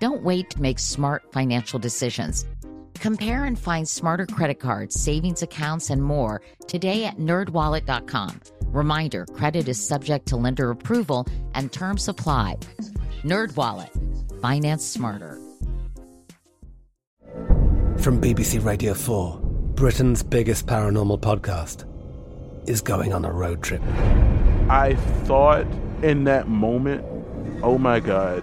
Don't wait to make smart financial decisions. Compare and find smarter credit cards, savings accounts, and more today at nerdwallet.com. Reminder credit is subject to lender approval and terms apply. NerdWallet, finance smarter. From BBC Radio 4, Britain's biggest paranormal podcast is going on a road trip. I thought in that moment, oh my God,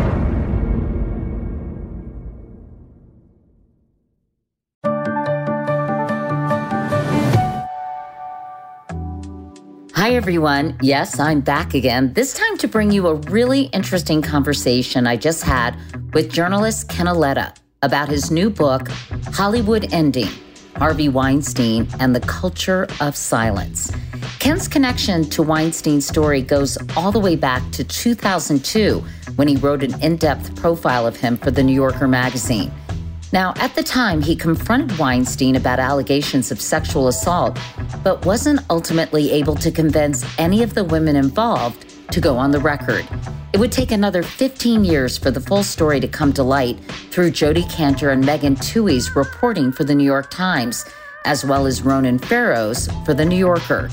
Hi, everyone. Yes, I'm back again, this time to bring you a really interesting conversation I just had with journalist Ken Auletta about his new book, Hollywood Ending Harvey Weinstein and the Culture of Silence. Ken's connection to Weinstein's story goes all the way back to 2002 when he wrote an in depth profile of him for the New Yorker magazine. Now, at the time, he confronted Weinstein about allegations of sexual assault, but wasn't ultimately able to convince any of the women involved to go on the record. It would take another 15 years for the full story to come to light through Jodi Kantor and Megan Twohey's reporting for the New York Times, as well as Ronan Farrow's for the New Yorker.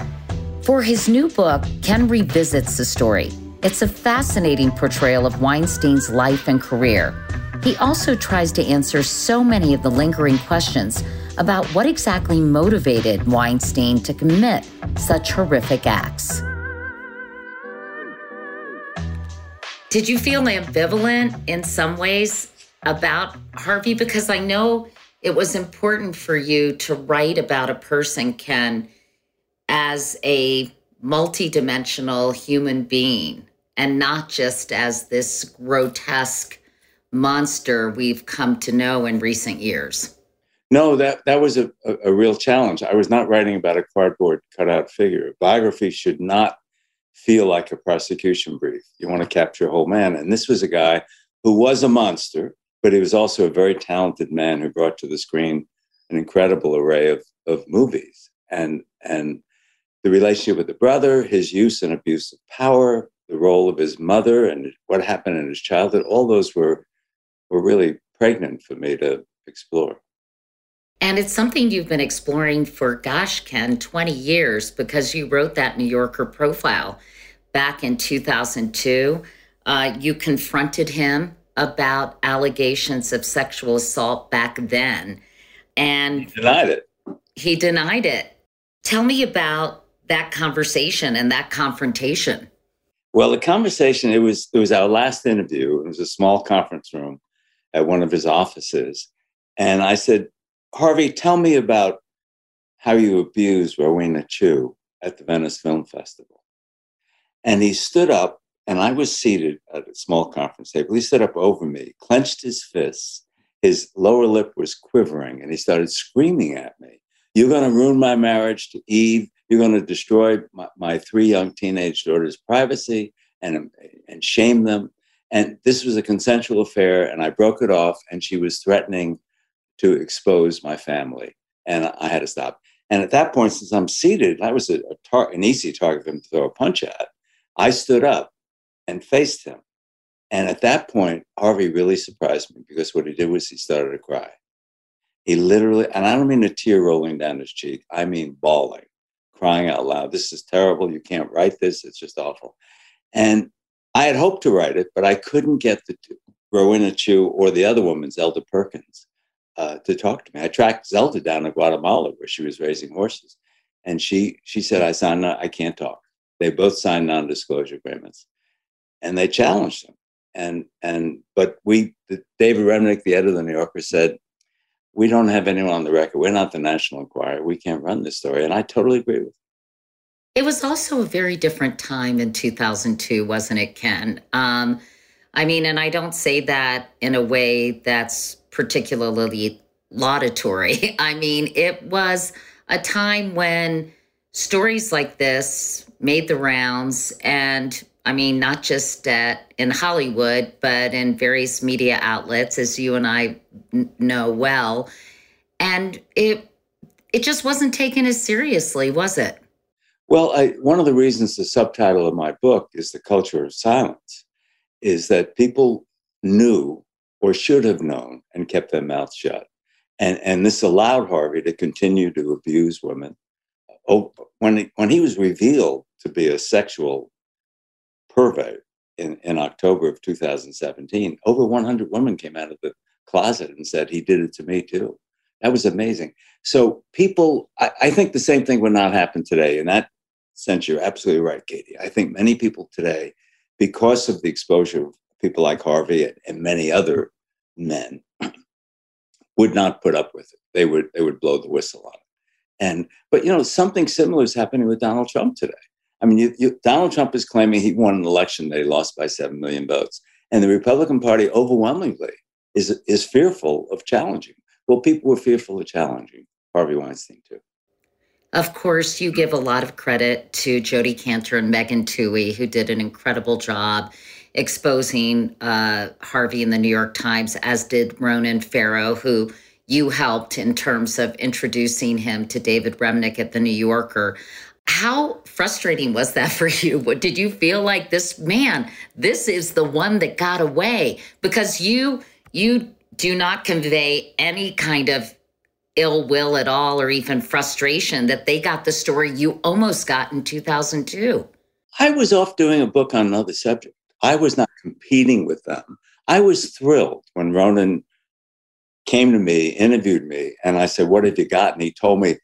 For his new book, Ken revisits the story. It's a fascinating portrayal of Weinstein's life and career. He also tries to answer so many of the lingering questions about what exactly motivated Weinstein to commit such horrific acts. Did you feel ambivalent in some ways about Harvey? Because I know it was important for you to write about a person, Ken, as a multidimensional human being and not just as this grotesque monster we've come to know in recent years. No, that that was a, a, a, real challenge. I was not writing about a cardboard cutout figure. Biography should not feel like a prosecution brief. You want to capture a whole man. And this was a guy who was a monster, but he was also a very talented man who brought to the screen an incredible array of, of movies. And and the relationship with the brother, his use and abuse of power, the role of his mother, and what happened in his childhood, all those were were really pregnant for me to explore. And it's something you've been exploring for, gosh, Ken, 20 years because you wrote that New Yorker profile back in 2002. Uh, you confronted him about allegations of sexual assault back then. And he denied it. He denied it. Tell me about that conversation and that confrontation. Well, the conversation, it was it was our last interview. It was a small conference room at one of his offices. And I said, Harvey, tell me about how you abused Rowena Chiu at the Venice Film Festival. And he stood up, and I was seated at a small conference table. He stood up over me, clenched his fists, his lower lip was quivering, and he started screaming at me. You're going to ruin my marriage to Eve. You're going to destroy my, my three young teenage daughters' privacy and, and shame them. And this was a consensual affair, and I broke it off, and she was threatening to expose my family, and I had to stop. And at that point, since I'm seated, I was a, a tar- an easy target for him to throw a punch at. I stood up and faced him. And at that point, Harvey really surprised me because what he did was he started to cry. He literally, and I don't mean a tear rolling down his cheek, I mean bawling, crying out loud. This is terrible. You can't write this. It's just awful. And I had hoped to write it, but I couldn't get the Rowena Chiu or the other woman, Zelda Perkins, uh, to talk to me. I tracked Zelda down to Guatemala where she was raising horses, and she she said, "I signed. I can't talk." They both signed non-disclosure agreements, and they challenged them. And and but we, the, David Remnick, the editor of the New Yorker, said, "We don't have anyone on the record. We're not the National Enquirer. We can't run this story." And I totally agree with. It was also a very different time in 2002, wasn't it, Ken? Um, I mean, and I don't say that in a way that's particularly laudatory. I mean, it was a time when stories like this made the rounds and I mean, not just at, in Hollywood, but in various media outlets, as you and I n- know well. And it it just wasn't taken as seriously, was it? Well, I, one of the reasons the subtitle of my book is the culture of silence is that people knew or should have known and kept their mouths shut. And, and this allowed Harvey to continue to abuse women. Oh, when, he, when he was revealed to be a sexual pervert in, in October of 2017, over 100 women came out of the closet and said, he did it to me too. That was amazing. So people, I, I think the same thing would not happen today. In that sense, you're absolutely right, Katie. I think many people today because of the exposure of people like Harvey and, and many other men, would not put up with it. They would they would blow the whistle on it. And but you know something similar is happening with Donald Trump today. I mean, you, you, Donald Trump is claiming he won an election that he lost by seven million votes, and the Republican Party overwhelmingly is is fearful of challenging. Well, people were fearful of challenging Harvey Weinstein too. Of course, you give a lot of credit to Jodi Kantor and Megan Twohey, who did an incredible job exposing uh, Harvey in the New York Times, as did Ronan Farrow, who you helped in terms of introducing him to David Remnick at the New Yorker. How frustrating was that for you? What did you feel like this man, this is the one that got away? Because you you do not convey any kind of ill will at all or even frustration that they got the story you almost got in 2002? I was off doing a book on another subject. I was not competing with them. I was thrilled when Ronan came to me, interviewed me, and I said, What have you got? And he told me,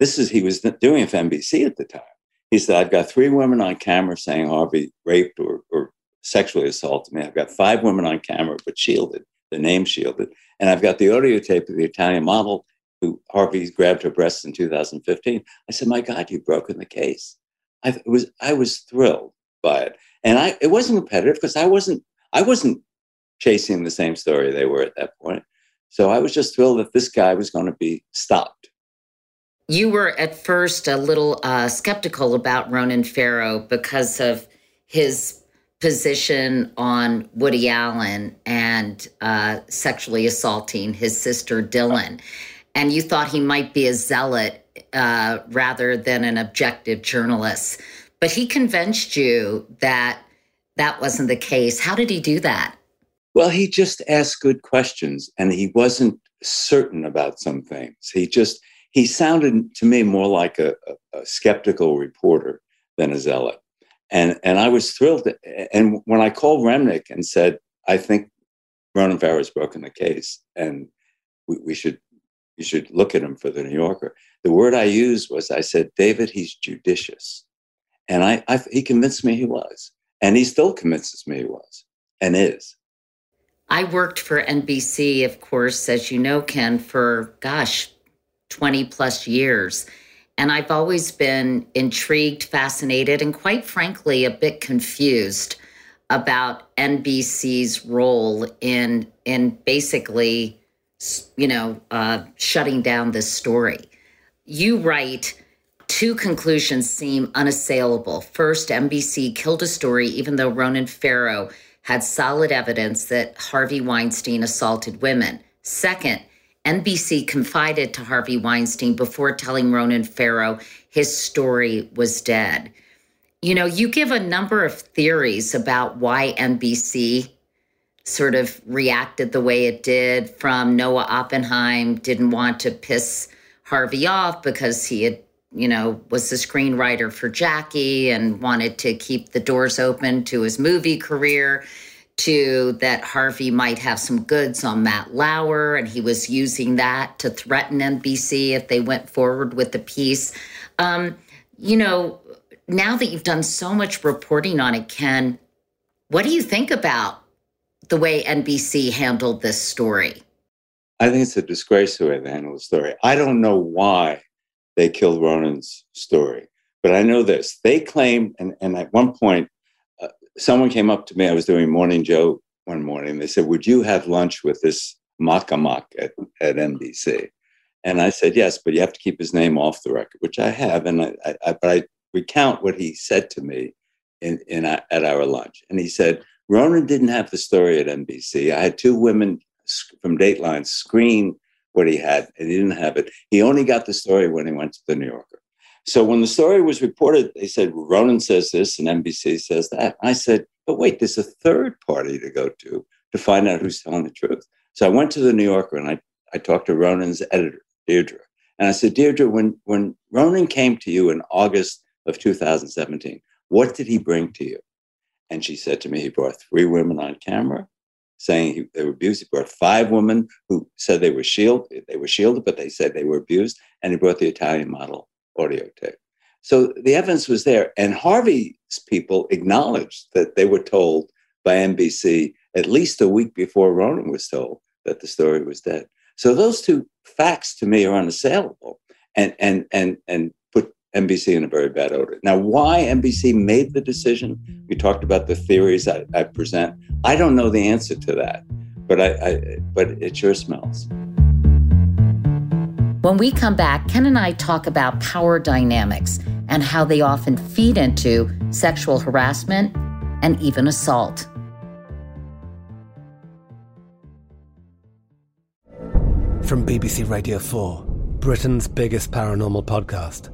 This is, he was doing it for NBC at the time. He said, I've got three women on camera saying Harvey raped or, or sexually assaulted me. I've got five women on camera, but shielded, the name shielded. And I've got the audio tape of the Italian model who Harvey grabbed her breasts in 2015. I said, "My God, you've broken the case." I was I was thrilled by it, and I it wasn't competitive because I wasn't I wasn't chasing the same story they were at that point. So I was just thrilled that this guy was going to be stopped. You were at first a little uh, skeptical about Ronan Farrow because of his position on Woody Allen and uh, sexually assaulting his sister Dylan and you thought he might be a zealot uh, rather than an objective journalist. But he convinced you that that wasn't the case. How did he do that? Well, he just asked good questions and he wasn't certain about some things. He just, he sounded to me more like a, a, a skeptical reporter than a zealot. And, and I was thrilled. And when I called Remnick and said, I think Ronan Farrow's broken the case and we, we should you should look at him for the New Yorker. The word I used was I said, David, he's judicious. And I, I, he convinced me he was. And he still convinces me he was and is. I worked for NBC, of course, as you know, Ken, for gosh, 20 plus years. And I've always been intrigued, fascinated, and quite frankly, a bit confused about NBC's role in in basically you know, uh, shutting down this story. You write, two conclusions seem unassailable. First, NBC killed a story even though Ronan Farrow had solid evidence that Harvey Weinstein assaulted women. Second, NBC confided to Harvey Weinstein before telling Ronan Farrow his story was dead. You know, you give a number of theories about why NBC sort of reacted the way it did from Noah Oppenheim, didn't want to piss Harvey off because he had, you know, was the screenwriter for Jackie and wanted to keep the doors open to his movie career. To that Harvey might have some goods on Matt Lauer, and he was using that to threaten NBC if they went forward with the piece. Um, you know, now that you've done so much reporting on it, Ken, What do you think about the way NBC handled this story? I think it's a disgrace the way they handled the story. I don't know why they killed Ronan's story, but I know this. They claimed, and, and at one point, uh, someone came up to me. I was doing Morning Joe one morning. They said, Would you have lunch with this Makamak at, at NBC? And I said, Yes, but you have to keep his name off the record, which I have. And I, I, I but I recount what he said to me in, in at our lunch. And he said, Ronan didn't have the story at NBC. I had two women from Dateline screen what he had, and he didn't have it. He only got the story when he went to the New Yorker. So when the story was reported, they said Ronan says this and NBC says that. I said, but wait, there's a third party to go to to find out who's telling the truth. So I went to the New Yorker and I, I talked to Ronan's editor, Deirdre. And I said, Deirdre, when, when Ronan came to you in August of 2017, what did he bring to you? And she said to me, he brought three women on camera saying he, they were abused. He brought five women who said they were shielded. They were shielded, but they said they were abused. And he brought the Italian model audio tape. So the evidence was there. And Harvey's people acknowledged that they were told by NBC at least a week before Ronan was told that the story was dead. So those two facts to me are unassailable and and and and NBC in a very bad odor. Now, why NBC made the decision? We talked about the theories I, I present. I don't know the answer to that, but I, I but it sure smells. When we come back, Ken and I talk about power dynamics and how they often feed into sexual harassment and even assault. From BBC Radio 4, Britain's biggest paranormal podcast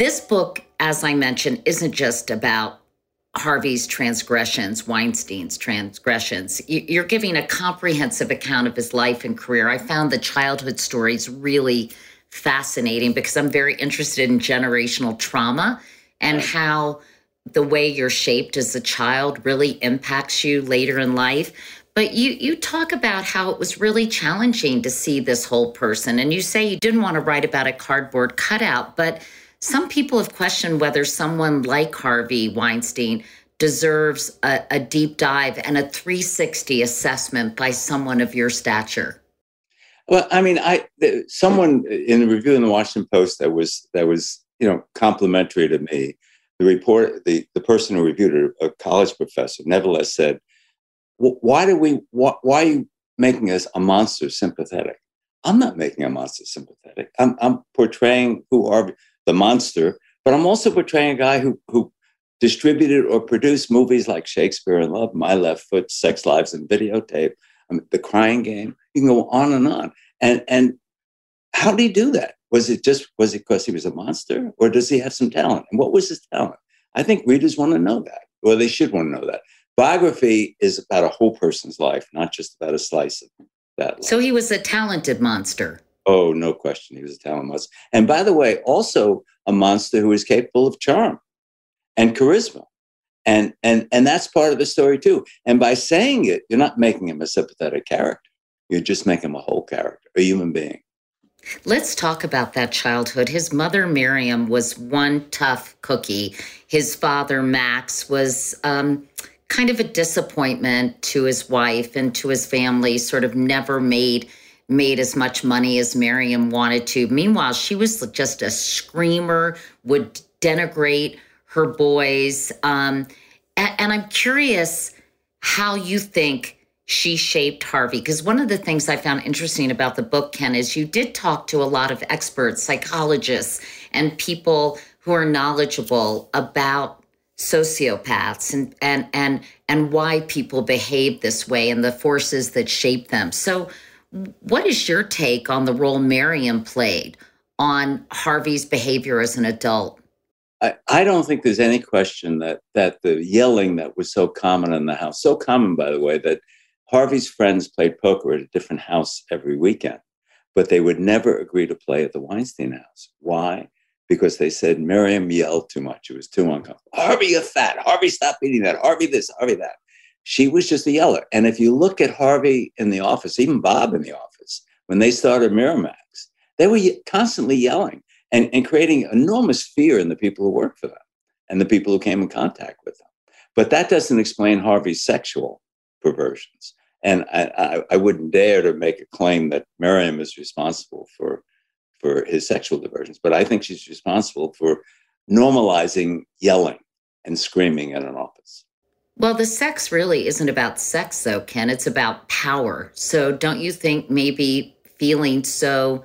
This book, as I mentioned, isn't just about Harvey's transgressions, Weinstein's transgressions. You're giving a comprehensive account of his life and career. I found the childhood stories really fascinating because I'm very interested in generational trauma and how the way you're shaped as a child really impacts you later in life. But you you talk about how it was really challenging to see this whole person and you say you didn't want to write about a cardboard cutout, but some people have questioned whether someone like Harvey Weinstein deserves a, a deep dive and a 360 assessment by someone of your stature. Well, I mean, I someone in the review in the Washington Post that was that was you know complimentary to me. The report, the the person who reviewed it, a college professor, nevertheless said, "Why do we? Why, why are you making us a monster sympathetic? I'm not making a monster sympathetic. I'm, I'm portraying who Harvey the monster, but I'm also portraying a guy who who distributed or produced movies like Shakespeare in Love, My Left Foot, Sex, Lies, and Videotape, I mean, The Crying Game. You can go on and on. And and how did he do that? Was it just was it because he was a monster, or does he have some talent? And what was his talent? I think readers want to know that, or they should want to know that. Biography is about a whole person's life, not just about a slice of that. Life. So he was a talented monster. Oh, no question. He was a talent monster. And by the way, also a monster who is capable of charm and charisma. And, and, and that's part of the story too. And by saying it, you're not making him a sympathetic character. You're just making him a whole character, a human being. Let's talk about that childhood. His mother, Miriam, was one tough cookie. His father, Max, was um, kind of a disappointment to his wife and to his family, sort of never made made as much money as Miriam wanted to. Meanwhile, she was just a screamer, would denigrate her boys. Um, and, and I'm curious how you think she shaped Harvey. Because one of the things I found interesting about the book, Ken, is you did talk to a lot of experts, psychologists, and people who are knowledgeable about sociopaths and and and and why people behave this way and the forces that shape them. So what is your take on the role Miriam played on Harvey's behavior as an adult? I, I don't think there's any question that that the yelling that was so common in the house, so common by the way, that Harvey's friends played poker at a different house every weekend, but they would never agree to play at the Weinstein house. Why? Because they said Miriam yelled too much. It was too uncomfortable. Harvey, you're fat. Harvey, stop eating that. Harvey, this, Harvey, that. She was just a yeller. And if you look at Harvey in the office, even Bob in the office, when they started Miramax, they were constantly yelling and, and creating enormous fear in the people who worked for them and the people who came in contact with them. But that doesn't explain Harvey's sexual perversions. And I, I, I, wouldn't dare to make a claim that Miriam is responsible for for his sexual diversions, but I think she's responsible for normalizing yelling and screaming in an office. Well, the sex really isn't about sex, though, Ken. It's about power. So, don't you think maybe feeling so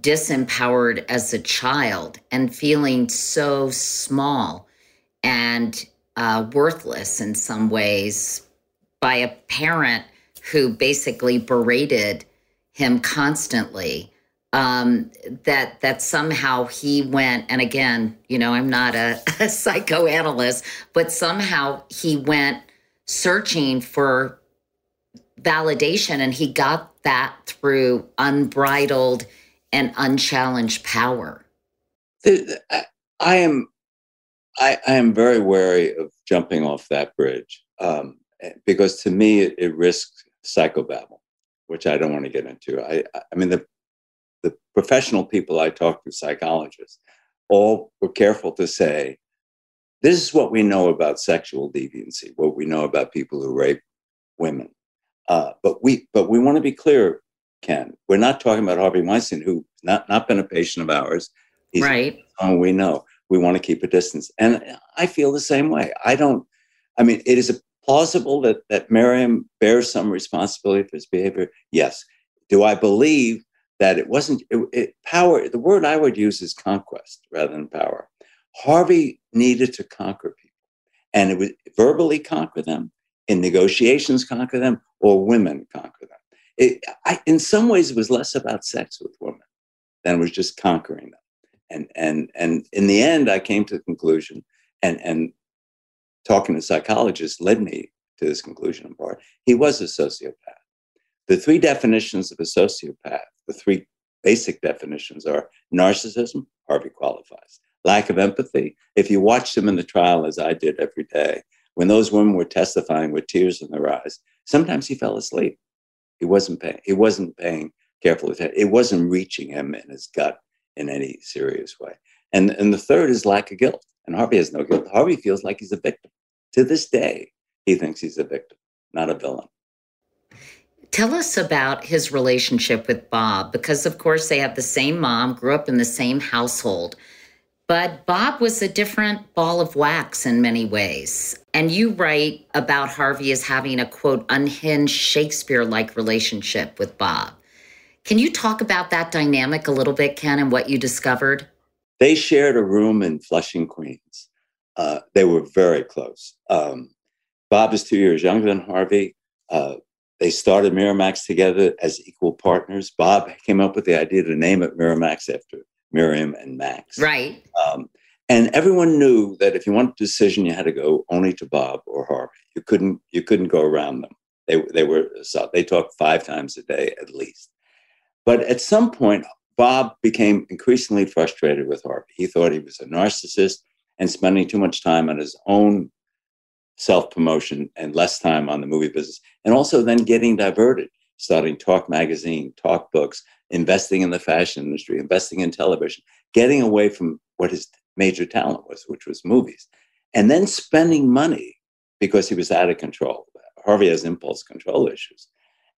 disempowered as a child and feeling so small and uh, worthless in some ways by a parent who basically berated him constantly um, that that somehow he went and again you know i'm not a, a psychoanalyst but somehow he went searching for validation and he got that through unbridled and unchallenged power i am i, I am very wary of jumping off that bridge um, because to me it, it risks psychobabble, which I don't want to get into. I, I mean, the professional people I talk to, psychologists, all were careful to say, this is what we know about sexual deviancy, what we know about people who rape women. Uh, but we, but we want to be clear, Ken. We're not talking about Harvey Weinstein, who's not not been a patient of ours. He's right. we know. We want to keep a distance, and I feel the same way. I don't. I mean, it is plausible that, that Miriam bears some responsibility for his behavior? Yes. Do I believe that it wasn't it, it, power? The word I would use is conquest rather than power. Harvey needed to conquer people, and it would verbally conquer them, in negotiations conquer them, or women conquer them. It, I, in some ways, it was less about sex with women than it was just conquering them. And and and in the end, I came to the conclusion, and and talking to psychologists led me to this conclusion in part. He was a sociopath. The three definitions of a sociopath, the three basic definitions are narcissism, Harvey qualifies, lack of empathy. If you watched him in the trial, as I did every day, when those women were testifying with tears in their eyes, sometimes he fell asleep. He wasn't paying, he wasn't paying careful attention. It wasn't reaching him in his gut in any serious way. And, and the third is lack of guilt. And Harvey has no guilt. Harvey feels like he's a victim. To this day, he thinks he's a victim, not a villain. Tell us about his relationship with Bob, because of course they have the same mom, grew up in the same household. But Bob was a different ball of wax in many ways. And you write about Harvey as having a quote, unhinged Shakespeare like relationship with Bob. Can you talk about that dynamic a little bit, Ken, and what you discovered? They shared a room in Flushing, Queens. Uh, they were very close. Um, Bob is two years younger than Harvey. Uh, they started Miramax together as equal partners. Bob came up with the idea to name it Miramax after Miriam and Max. Right. Um, and everyone knew that if you wanted a decision, you had to go only to Bob or Harvey. You couldn't you couldn't go around them. They they were so they talked five times a day at least. But at some point, Bob became increasingly frustrated with Harvey. He thought he was a narcissist and spending too much time on his own self promotion and less time on the movie business. And also then getting diverted, starting Talk Magazine, Talk Books, investing in the fashion industry, investing in television, getting away from what his major talent was, which was movies, and then spending money because he was out of control. Harvey has impulse control issues.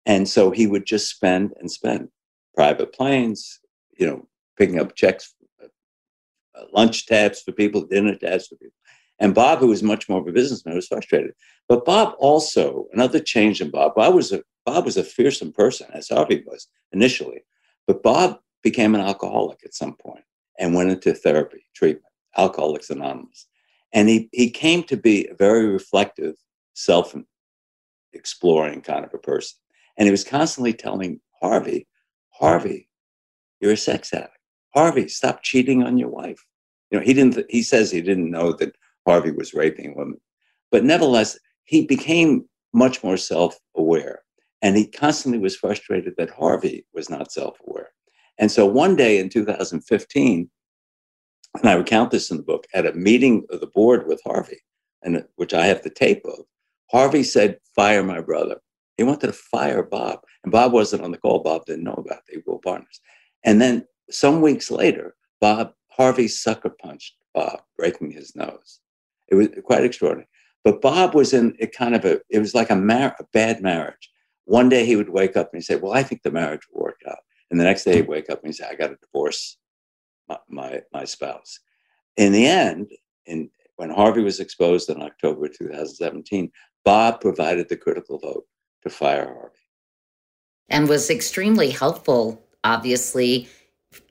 And so he would just spend and spend private planes, you know, picking up checks, uh, lunch tabs for people, dinner tabs for people. And Bob, who was much more of a businessman, was frustrated. But Bob also, another change in Bob, Bob was a Bob was a fearsome person, as Harvey was initially. But Bob became an alcoholic at some point and went into therapy, treatment, Alcoholics Anonymous. And he, he came to be a very reflective, self exploring kind of a person. And he was constantly telling Harvey, Harvey, you're a sex addict. Harvey, stop cheating on your wife. You know, he didn't, he says he didn't know that Harvey was raping women. But nevertheless, he became much more self aware. And he constantly was frustrated that Harvey was not self aware. And so one day in 2015, and I recount this in the book, at a meeting of the board with Harvey, and uh, which I have the tape of, Harvey said, Fire my brother. He wanted to fire Bob. And Bob wasn't on the call. Bob didn't know about the were partners. And then some weeks later, Bob, Harvey sucker punched Bob, breaking his nose. It was quite extraordinary. But Bob was in a kind of a, it was like a, mar- a bad marriage. One day he would wake up and he'd say, Well, I think the marriage will work out. And the next day he'd wake up and he'd say, I got to divorce my, my, my spouse. In the end, in, when Harvey was exposed in October 2017, Bob provided the critical vote to fire Harvey. And was extremely helpful, obviously,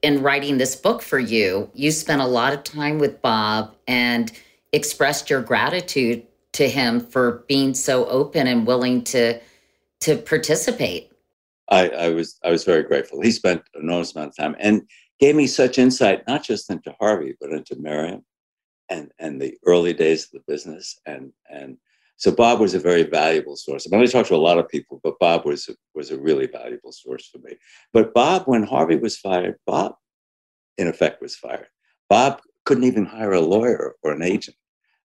in writing this book for you. You spent a lot of time with Bob and expressed your gratitude to him for being so open and willing to to participate. I, I was I was very grateful. He spent an enormous amount of time and gave me such insight, not just into Harvey, but into Miriam and and the early days of the business. And and so Bob was a very valuable source. I mean, I talked to a lot of people, but Bob was was a really valuable source for me. But Bob, when Harvey was fired, Bob, in effect, was fired. Bob couldn't even hire a lawyer or an agent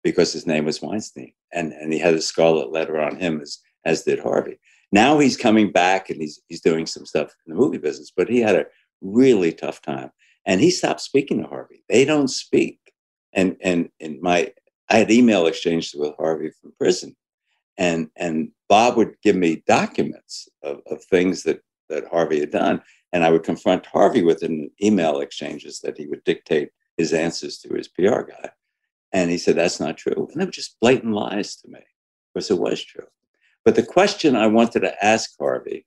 because his name was Weinstein, and and he had a scarlet letter on him as as did Harvey. Now he's coming back and he's he's doing some stuff in the movie business, but he had a really tough time, and he stopped speaking to Harvey. They don't speak, and and in my I had email exchanges with Harvey from prison, and and Bob would give me documents of, of things that that Harvey had done, and I would confront Harvey with an email exchanges that he would dictate his answers to his PR guy, and he said that's not true, and they were just blatant lies to me, because it was true. But the question I wanted to ask Harvey,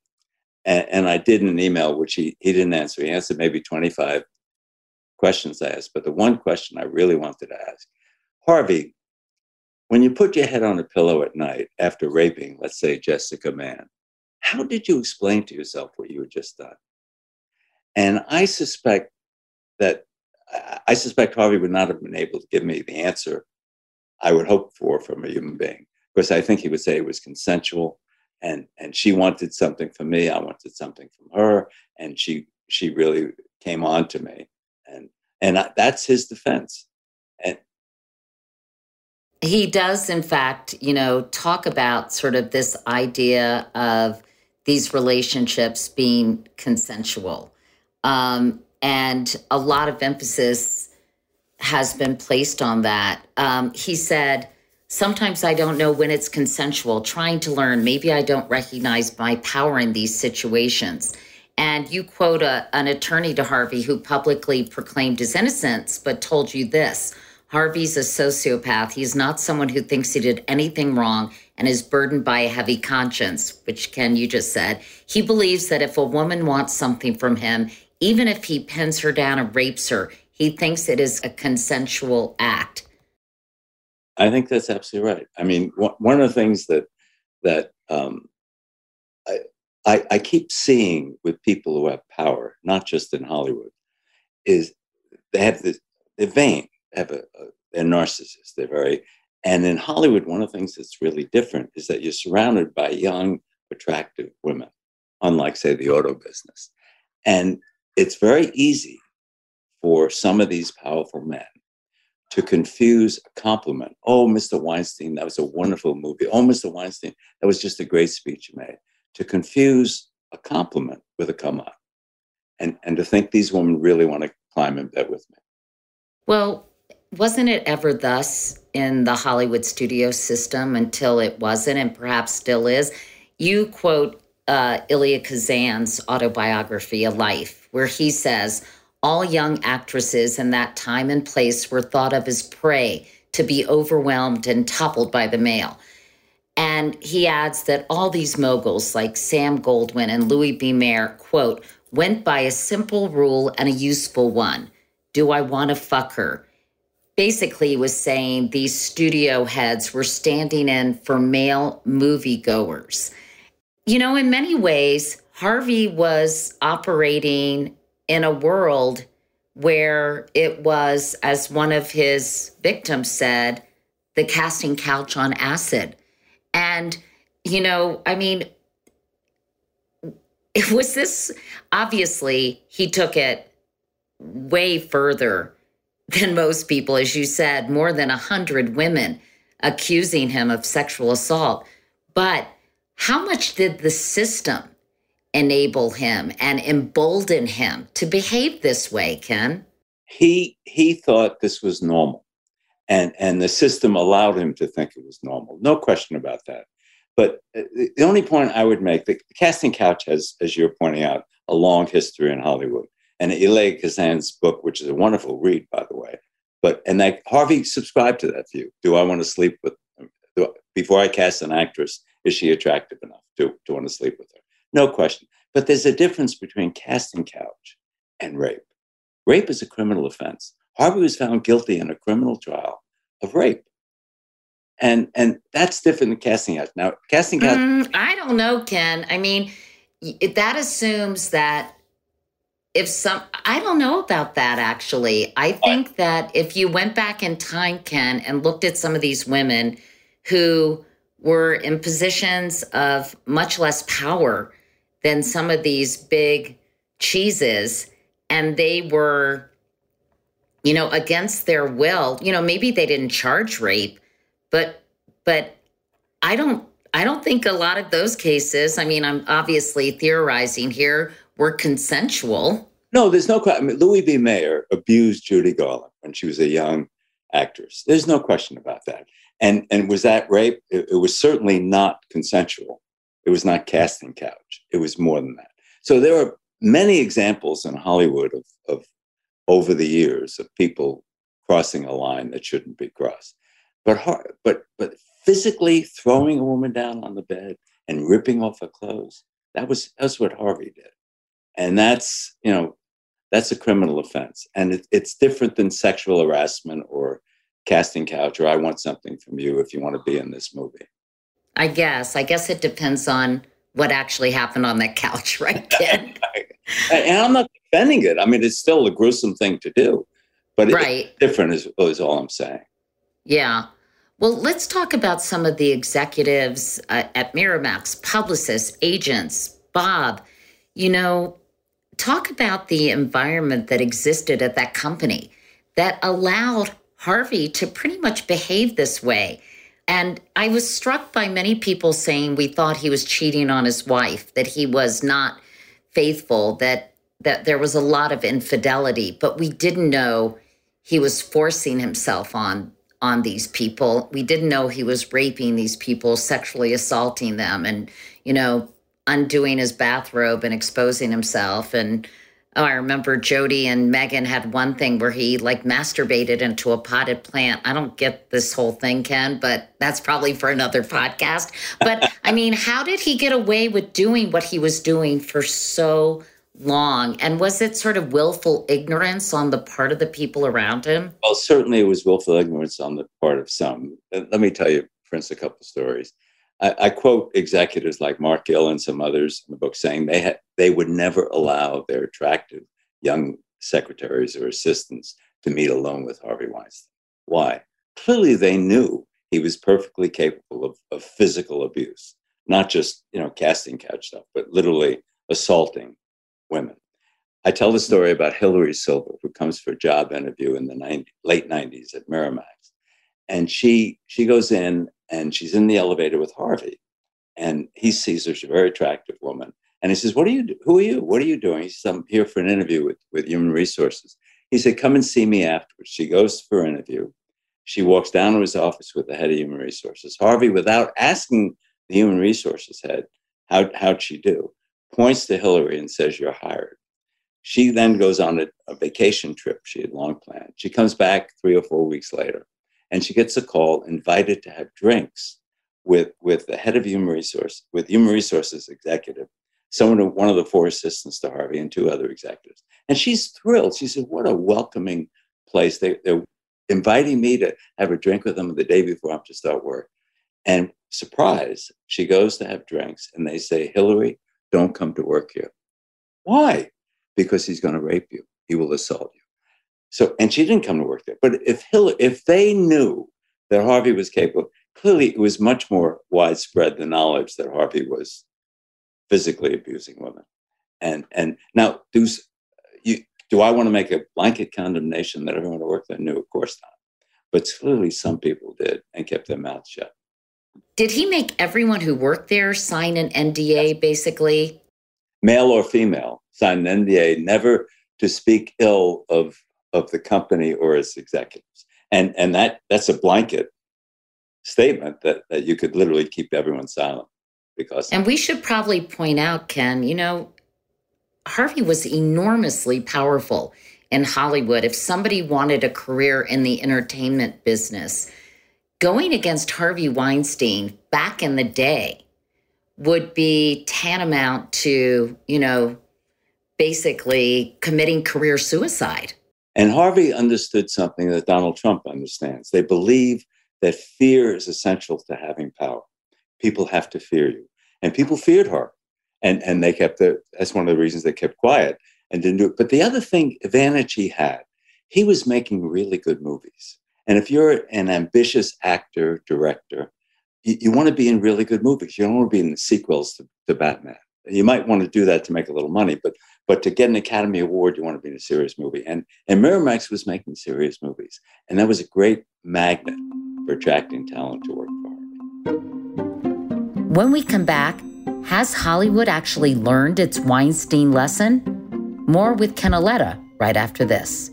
and, and I did in an email, which he, he didn't answer. He answered maybe 25 questions I asked. But the one question I really wanted to ask Harvey, when you put your head on a pillow at night after raping, let's say Jessica Mann, how did you explain to yourself what you had just done? And I suspect that I suspect Harvey would not have been able to give me the answer I would hope for from a human being. Of course, I think he would say it was consensual, and and she wanted something from me, I wanted something from her, and she she really came on to me, and and I, that's his defense. And he does, in fact, you know, talk about sort of this idea of these relationships being consensual, um, and a lot of emphasis has been placed on that. Um, he said Sometimes I don't know when it's consensual, trying to learn. Maybe I don't recognize my power in these situations. And you quote a, an attorney to Harvey who publicly proclaimed his innocence, but told you this Harvey's a sociopath. He's not someone who thinks he did anything wrong and is burdened by a heavy conscience, which Ken, you just said. He believes that if a woman wants something from him, even if he pins her down and rapes her, he thinks it is a consensual act. I think that's absolutely right. I mean, one of the things that that um, I, I, I keep seeing with people who have power, not just in Hollywood, is they have this they're vain, they have a, a they're narcissists. They're very and in Hollywood, one of the things that's really different is that you're surrounded by young, attractive women, unlike say the auto business, and it's very easy for some of these powerful men to confuse a compliment. Oh, Mr. Weinstein, that was a wonderful movie. Oh, Mr. Weinstein, that was just a great speech you made. To confuse a compliment with a come on. and, and to think these women really want to climb in bed with me. Well, wasn't it ever thus in the Hollywood studio system until it wasn't and perhaps still is? You quote uh, Elia Kazan's autobiography, A Life, where he says, all young actresses in that time and place were thought of as prey to be overwhelmed and toppled by the male. And he adds that all these moguls, like Sam Goldwyn and Louis B. Mayer, quote, went by a simple rule and a useful one Do I want to fuck her? Basically, he was saying these studio heads were standing in for male moviegoers. You know, in many ways, Harvey was operating in a world where it was, as one of his victims said, the casting couch on acid. And, you know, I mean, it was this obviously he took it way further than most people, as you said, more than a hundred women accusing him of sexual assault. But how much did the system enable him and embolden him to behave this way, Ken? He he thought this was normal. And and the system allowed him to think it was normal. No question about that. But uh, the only point I would make, the casting couch has, as you're pointing out, a long history in Hollywood. And Elia Kazan's book, which is a wonderful read, by the way, but and that Harvey subscribed to that view. Do I want to sleep with before I cast an actress? Is she attractive enough to, to want to sleep with her? No question. But there's a difference between casting couch and rape. Rape is a criminal offense. Harvey was found guilty in a criminal trial of rape. And and that's different than casting couch. Now, casting couch. Mm, I don't know, Ken. I mean, that assumes that if some, I don't know about that actually. I think that if you went back in time, Ken, and looked at some of these women who were in positions of much less power than some of these big cheeses and they were you know against their will. You know maybe they didn't charge rape but but i don't i don't think a lot of those cases i mean i'm obviously theorizing here were consensual. No there's no question mean, louis b. Mayer abused judy garland when she was a young actress. There's no question about that and and was that rape it, it was certainly not consensual it was not casting couch. It was more than that. So there are many examples in Hollywood of, of over the years of people crossing a line that shouldn't be crossed. But hard, but but physically throwing a woman down on the bed and ripping off her clothes, that was that's what Harvey did. And that's, you know, that's a criminal offense. And it, it's different than sexual harassment or casting couch or I want something from you if you want to be in this movie. I guess. I guess it depends on what actually happened on that couch, right, Ken? and I'm not defending it. I mean, it's still a gruesome thing to do, but right. it's different, is, is all I'm saying. Yeah. Well, let's talk about some of the executives uh, at Miramax, publicists, agents, Bob. You know, talk about the environment that existed at that company that allowed Harvey to pretty much behave this way. And I was struck by many people saying we thought he was cheating on his wife, that he was not faithful, that that there was a lot of infidelity, but we didn't know he was forcing himself on on these people. We didn't know he was raping these people, sexually assaulting them and, you know, undoing his bathrobe and exposing himself and Oh, I remember Jodi and Megan had one thing where he like masturbated into a potted plant. I don't get this whole thing, Ken, but that's probably for another podcast. But I mean, how did he get away with doing what he was doing for so long? And was it sort of willful ignorance on the part of the people around him? Well, certainly it was willful ignorance on the part of some. Let me tell you, Prince, a couple stories. I, I, quote executives like Mark Gill and some others in the book saying they ha- they would never allow their attractive young secretaries or assistants to meet alone with Harvey Weinstein. Why? Clearly, they knew he was perfectly capable of, of physical abuse, not just you know casting couch stuff, but literally assaulting women. I tell the story about Hillary Silver, who comes for a job interview in the 90, late 90s at Miramax. And she she goes in and she's in the elevator with Harvey, and he sees her. She's a very attractive woman, and he says, "What are you? Who are you? What are you doing?" He says, "I'm here for an interview with with Human Resources." He said, "Come and see me afterwards." She goes for an interview. She walks down to his office with the head of Human Resources. Harvey, without asking the Human Resources head, how how'd she do? Points to Hillary and says, "You're hired." she then goes on a, a vacation trip she had long planned. She comes back three or four weeks later and she gets a call invited to have drinks with, with the head of human resource, with human resources executive, someone, one of the four assistants to Harvey and two other executives. And she's thrilled. She said, what a welcoming place. They, they're inviting me to have a drink with them the day before I'm to start work. And surprise, she goes to have drinks and they say, Hillary, don't come to work here. Why? Because he's going to rape you. He will assault you. So, and she didn't come to work there. But if Hillary, if they knew that Harvey was capable, clearly it was much more widespread the knowledge that Harvey was physically abusing women. And and now do you do I want to make a blanket condemnation that everyone who worked there knew? Of course not. But clearly some people did and kept their mouths shut. Did he make everyone who worked there sign an NDA basically? Male or female, sign an NDA never to speak ill of of the company or its executives. And and that that's a blanket statement that, that you could literally keep everyone silent because And we should probably point out, Ken, you know, Harvey was enormously powerful in Hollywood. If somebody wanted a career in the entertainment business, going against Harvey Weinstein back in the day would be tantamount to, you know, basically committing career suicide. And Harvey understood something that Donald Trump understands. They believe that fear is essential to having power. People have to fear you. And people feared her. And, and they kept the, that's one of the reasons they kept quiet and didn't do it. But the other thing, he had, he was making really good movies. And if you're an ambitious actor, director, you, you want to be in really good movies. You don't want to be in the sequels to, to Batman. You might want to do that to make a little money, but but to get an Academy Award, you want to be in a serious movie. And and Miramax was making serious movies, and that was a great magnet for attracting talent to work for Harvey. When we come back, has Hollywood actually learned its Weinstein lesson? More with Ken Auletta right after this.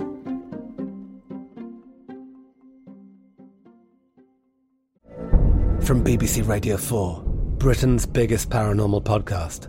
From BBC Radio 4, Britain's biggest paranormal podcast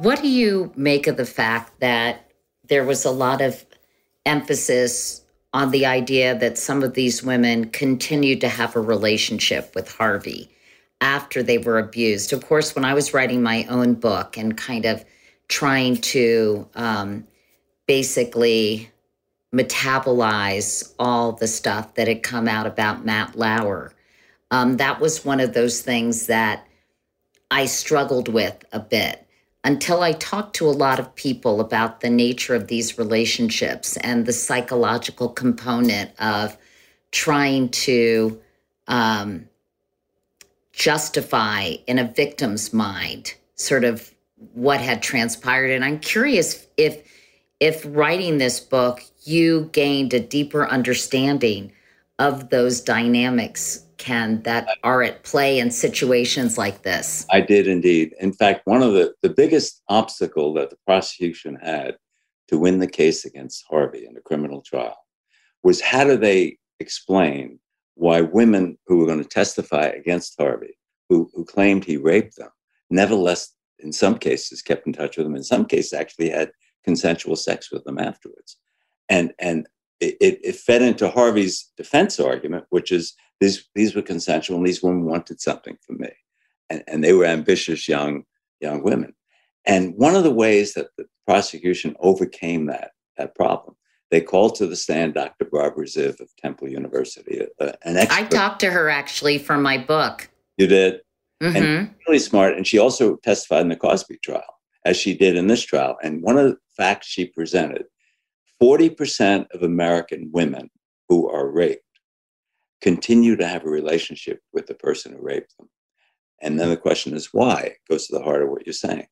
What do you make of the fact that there was a lot of emphasis on the idea that some of these women continued to have a relationship with Harvey after they were abused? Of course, when I was writing my own book and kind of trying to um, basically metabolize all the stuff that had come out about Matt Lauer, um, that was one of those things that I struggled with a bit until I talked to a lot of people about the nature of these relationships and the psychological component of trying to um, justify in a victim's mind sort of what had transpired. And I'm curious if if writing this book, you gained a deeper understanding of those dynamics Ken, that are at play in situations like this? I did indeed. In fact, one of the, the biggest obstacle that the prosecution had to win the case against Harvey in the criminal trial was how do they explain why women who were going to testify against Harvey, who, who claimed he raped them, nevertheless, in some cases, kept in touch with them, in some cases, actually had consensual sex with them afterwards. And, and it, it fed into Harvey's defense argument, which is these these were consensual and these women wanted something from me and, and they were ambitious young young women. And one of the ways that the prosecution overcame that, that problem, they called to the stand Dr. Barbara Ziv of Temple University, uh, an expert. I talked to her actually for my book. You did? Mhm. and really smart. And she also testified in the Cosby trial, as she did in this trial. And one of the facts she presented 40% of American women who are raped continue to have a relationship with the person who raped them. And then mm-hmm. the question is why? It goes to the heart of what you're saying.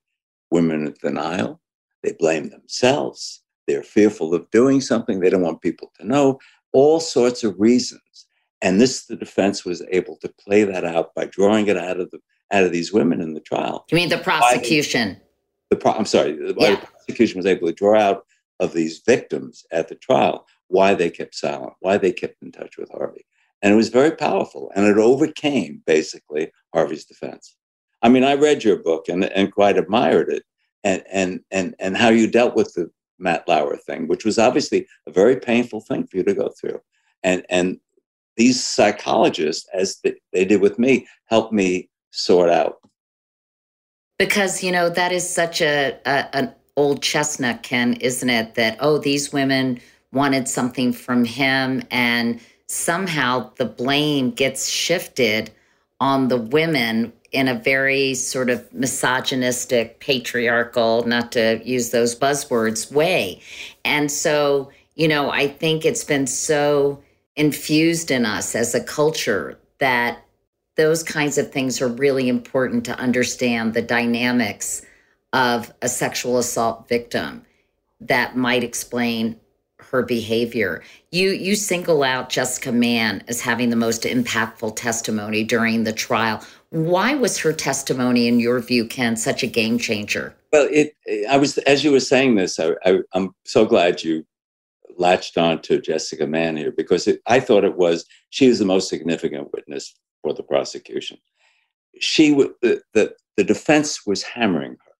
Women in denial, they blame themselves, they're fearful of doing something, they don't want people to know, all sorts of reasons. And this, the defense was able to play that out by drawing it out of the out of these women in the trial. You mean the prosecution? The pro- I'm sorry, the, Yeah. the prosecution was able to draw out of these victims at the trial why they kept silent, why they kept in touch with Harvey, and it was very powerful, and it overcame basically Harvey's defense. I mean, I read your book and and quite admired it, and and and and how you dealt with the Matt Lauer thing, which was obviously a very painful thing for you to go through, and and these psychologists, as they, did with me, helped me sort out. Because you know that is such a, a an old chestnut, Ken, isn't it? That oh, these women wanted something from him, and somehow the blame gets shifted on the women in a very sort of misogynistic, patriarchal, not to use those buzzwords, way. And so, you know, I think it's been so infused in us as a culture that those kinds of things are really important to understand the dynamics of a sexual assault victim that might explain her behavior. You you single out Jessica Mann as having the most impactful testimony during the trial. Why was her testimony, in your view, Ken, such a game changer? Well, it. I was as you were saying this. I, I, I'm so glad you latched on to Jessica Mann here because it, I thought it was she was the most significant witness for the prosecution. She the, the the defense was hammering her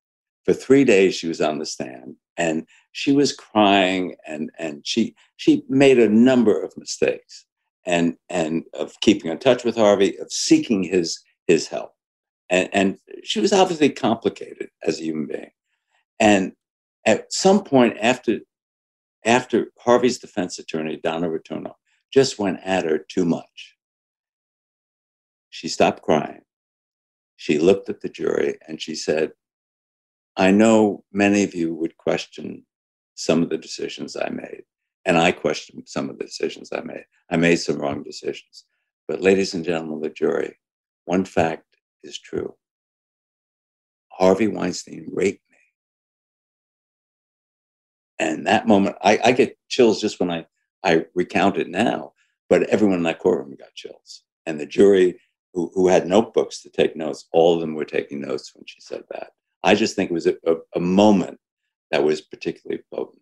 for three days. She was on the stand and she was crying and and she she made a number of mistakes and and of keeping in touch with Harvey, of seeking his his help, and and she was obviously complicated as a human being, and at some point after after Harvey's defense attorney Donna Rotunno just went at her too much, she stopped crying. She looked at the jury and she said, I know many of you would question some of the decisions I made, and I questioned some of the decisions I made. I made some wrong decisions. But, ladies and gentlemen of the jury, one fact is true Harvey Weinstein raped me. And that moment, I, I get chills just when I, I recount it now, but everyone in that courtroom got chills. And the jury, who, who had notebooks to take notes, all of them were taking notes when she said that. I just think it was a, a, a moment that was particularly potent.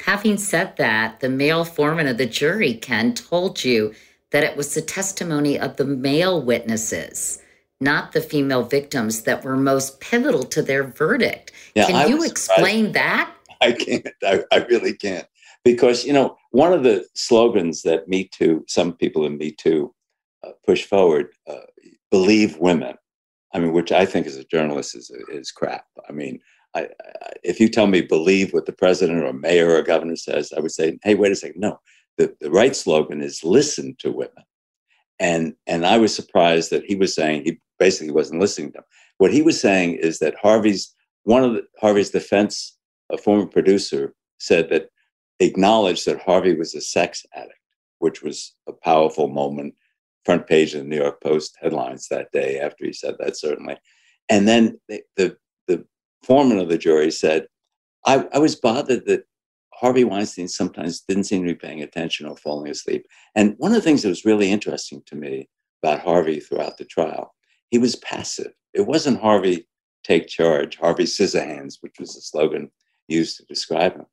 Having said that, the male foreman of the jury, Ken, told you that it was the testimony of the male witnesses, not the female victims, that were most pivotal to their verdict. Yeah, Can I you explain that? I can't. I, I really can't. Because, you know, one of the slogans that Me Too, some people in Me Too uh, push forward, uh, believe women. I mean, which I think as a journalist is, is crap. I mean, I, I, if you tell me believe what the president or mayor or governor says, I would say, hey, wait a second. No, the, the right slogan is listen to women. And, and I was surprised that he was saying he basically wasn't listening to them. What he was saying is that Harvey's, one of the, Harvey's defense, a former producer, said that acknowledged that Harvey was a sex addict, which was a powerful moment, front page of the New York Post headlines that day after he said that, certainly. And then the, the, the foreman of the jury said, I, I was bothered that Harvey Weinstein sometimes didn't seem to be paying attention or falling asleep. And one of the things that was really interesting to me about Harvey throughout the trial, he was passive. It wasn't Harvey take charge, Harvey Scissorhands, which was the slogan used to describe him.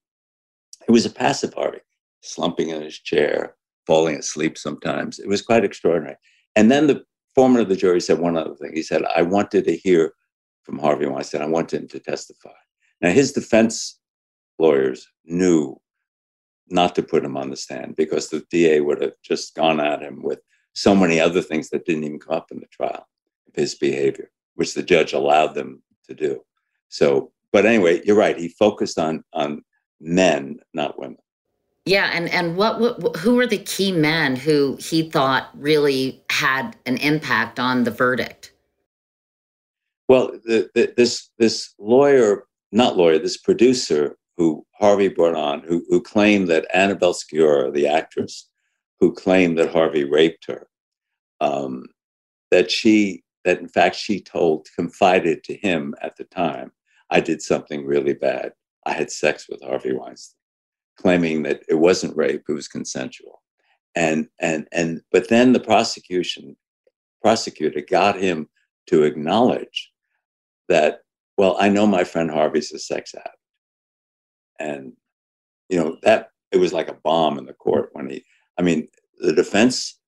It was a passive Harvey, slumping in his chair, falling asleep sometimes. It was quite extraordinary. And then the foreman of the jury said one other thing. He said, I wanted to hear from Harvey Weinstein. I wanted him to testify. Now, his defense lawyers knew not to put him on the stand because the DA would have just gone at him with so many other things that didn't even come up in the trial of his behavior, which the judge allowed them to do. So, but anyway, you're right. He focused on on men, not women. Yeah, and and what, what who were the key men who he thought really had an impact on the verdict? Well, the, the, this this lawyer, not lawyer, this producer who Harvey brought on, who who claimed that Annabella Sciorra, the actress, who claimed that Harvey raped her, um, that she that in fact she told confided to him at the time, I did something really bad. I had sex with Harvey Weinstein claiming that it wasn't rape, it was consensual. And and and but then the prosecution prosecutor got him to acknowledge that, well, I know my friend Harvey's a sex addict. And you know, that it was like a bomb in the court when he I mean, the defense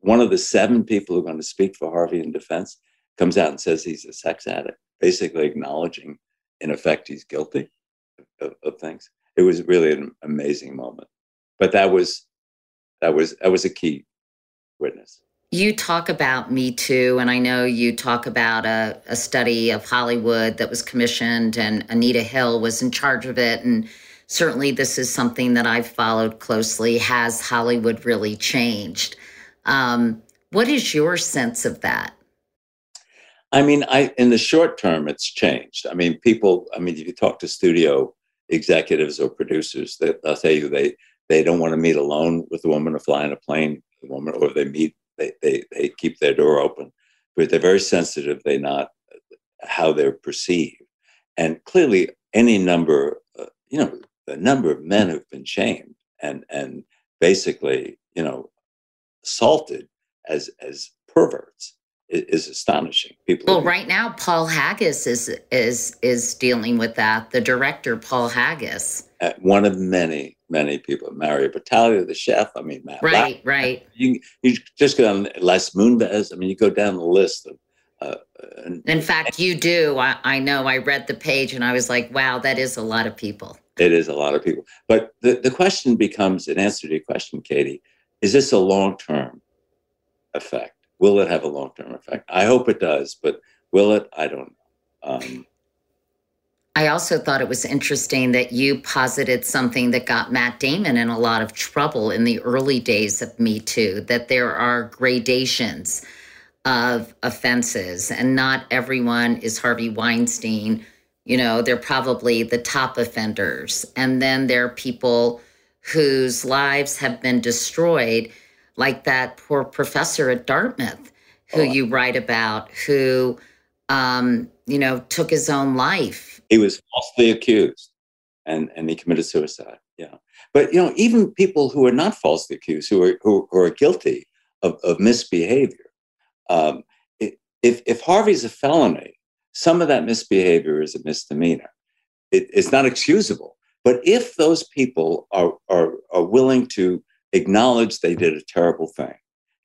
one of the seven people who are going to speak for Harvey in defense comes out and says he's a sex addict, basically acknowledging, in effect, he's guilty of, of things it was really an amazing moment. But that was that was that was a key witness. You talk about Me Too, and I know you talk about a, a study of Hollywood that was commissioned, and Anita Hill was in charge of it. And certainly, this is something that I've followed closely. Has Hollywood really changed? Um, what is your sense of that? I mean, I in the short term, it's changed. I mean, people. I mean, if you talk to studio executives or producers that they'll tell you they they don't want to meet alone with a woman or fly in a plane a woman, or they meet they, they they keep their door open, but they're very sensitive. They not how they're perceived, and clearly any number, uh, you know, the number of men who've been shamed and and basically, you know, assaulted as as perverts is astonishing. People. Well, right now, Paul Haggis is is is dealing with that. The director, Paul Haggis. Uh, one of many, many people. Mario Batali, the chef. I mean, Matt. Right, right. You you just go down Les Moonves. I mean, you go down the list of. Uh, and, In fact, you do. I, I know. I read the page and I was like, "Wow, that is a lot of people." It is a lot of people. But the, the question becomes, an answer to your question, Katie, is this a long term effect? Will it have a long term effect? I hope it does, but will it? I don't. Um, I also thought it was interesting that you posited something that got Matt Damon in a lot of trouble in the early days of Me Too, that there are gradations of offenses and not everyone is Harvey Weinstein. You know, they're probably the top offenders. And then there are people whose lives have been destroyed like that poor professor at Dartmouth who oh. you write about, who, um, you know, took his own life. He was falsely accused and, and he committed suicide. Yeah. But, you know, even people who are not falsely accused, who are, who, who are guilty of, of misbehavior, um, if, if Harvey's a felony, some of that misbehavior is a misdemeanor. It, it's not excusable. But if those people are, are, are willing to acknowledge they did a terrible thing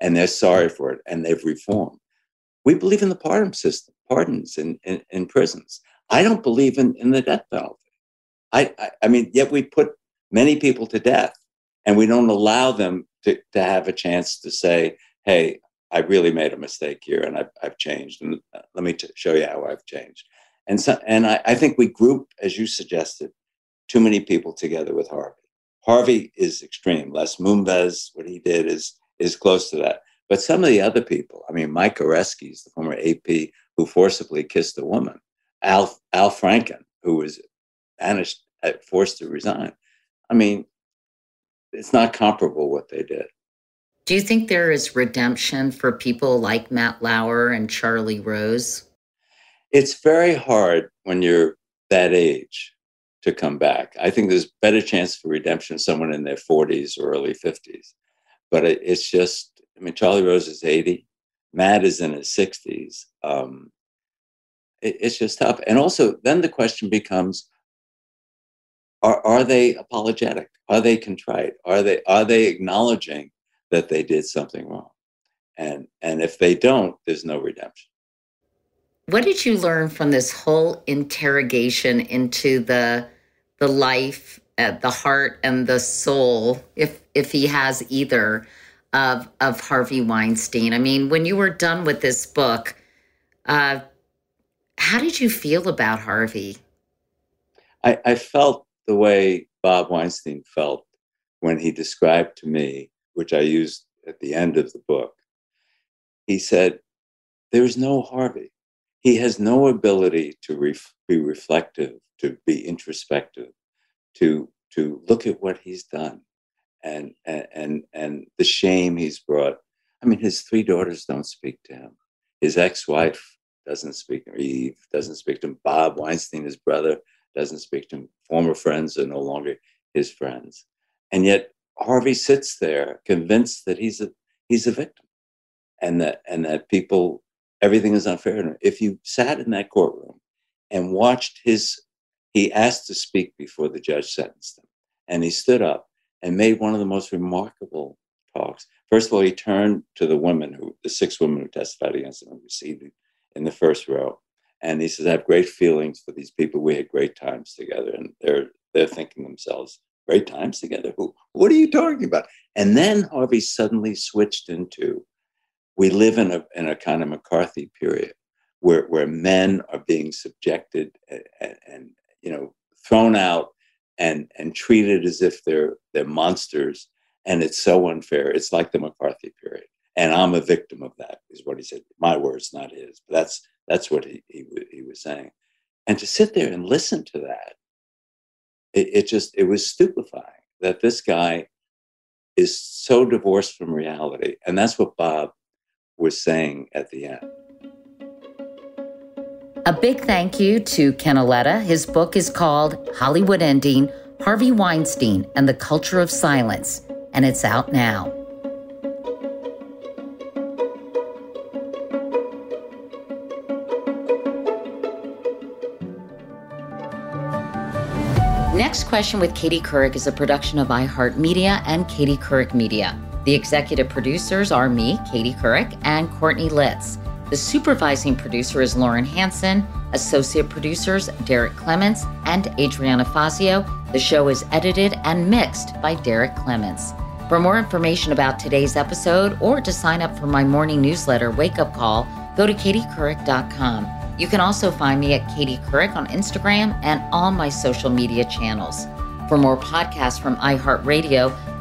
and they're sorry for it and they've reformed. We believe in the pardon system, pardons in, in, in prisons. I don't believe in, in the death penalty. I, I, I, mean, yet we put many people to death and we don't allow them to, to have a chance to say, hey, I really made a mistake here and I've, I've changed. And uh, let me t- show you how I've changed. And, so, and I, I think we group, as you suggested, too many people together with Harvey. Harvey is extreme. Les Moonves, what he did is is close to that. But some of the other people, I mean, Mike Oreskes, the former AP who forcibly kissed a woman, Al Al Franken, who was banished, uh, forced to resign. I mean, it's not comparable what they did. Do you think there is redemption for people like Matt Lauer and Charlie Rose? It's very hard when you're that age to come back. I think there's better chance for redemption someone in their 40s or early 50s. But it, it's just, I mean, Charlie Rose is 80, Matt is in his 60s. Um, it, it's just tough. And also, then the question becomes are, are they apologetic? Are they contrite? Are they, are they acknowledging that they did something wrong? And, and if they don't, there's no redemption. What did you learn from this whole interrogation into the the life, uh, the heart, and the soul, if if he has either, of of Harvey Weinstein? I mean, when you were done with this book, uh, How did you feel about Harvey? I, I felt the way Bob Weinstein felt when he described to me, which I used at the end of the book. He said, There is no Harvey. He has no ability to ref- be reflective, to be introspective, to, to look at what he's done and, and, and the shame he's brought. I mean, his three daughters don't speak to him. His ex wife doesn't speak to Eve, doesn't speak to him. Bob Weinstein, his brother, doesn't speak to him. Former friends are no longer his friends. And yet Harvey sits there convinced that he's a he's a victim and that and that people everything is unfair. If you sat in that courtroom and watched his he asked to speak before the judge sentenced him. And he stood up and made one of the most remarkable talks. First of all, he turned to the women who the six women who testified against him and received in the first row. And he says, I have great feelings for these people. We had great times together. And they're they're thinking themselves, great times together. Who what are you talking about? And then Harvey suddenly switched into we live in a in a kind of McCarthy period where where men are being subjected and, and, you know thrown out and and treated as if they're they're monsters. And it's so unfair. It's like the mccarthy period. And i'm a victim of that is what he said. My words not his. But that's that's what he, he, he was saying. And to sit there and listen to that, it, it just, it was stupefying that this guy is so divorced from reality. And that's what Bob was saying at the end. A big thank you to Ken Auletta. His book is called Hollywood Ending Harvey Weinstein and the Culture of Silence, and it's out now. Next Question with Katie Couric is a production of iHeartMedia and Katie Couric Media. The executive producers are me, Katie Couric, and Courtney Litz. The supervising producer is Lauren Hanson, associate producers Derek Clements and Adriana Fazio. The show is edited and mixed by Derek Clements. For more information about today's episode or to sign up for my morning newsletter, Wake Up Call, go to katiecouric.com. You can also find me at Katie Couric on Instagram and all my social media channels. For more podcasts from iHeartRadio,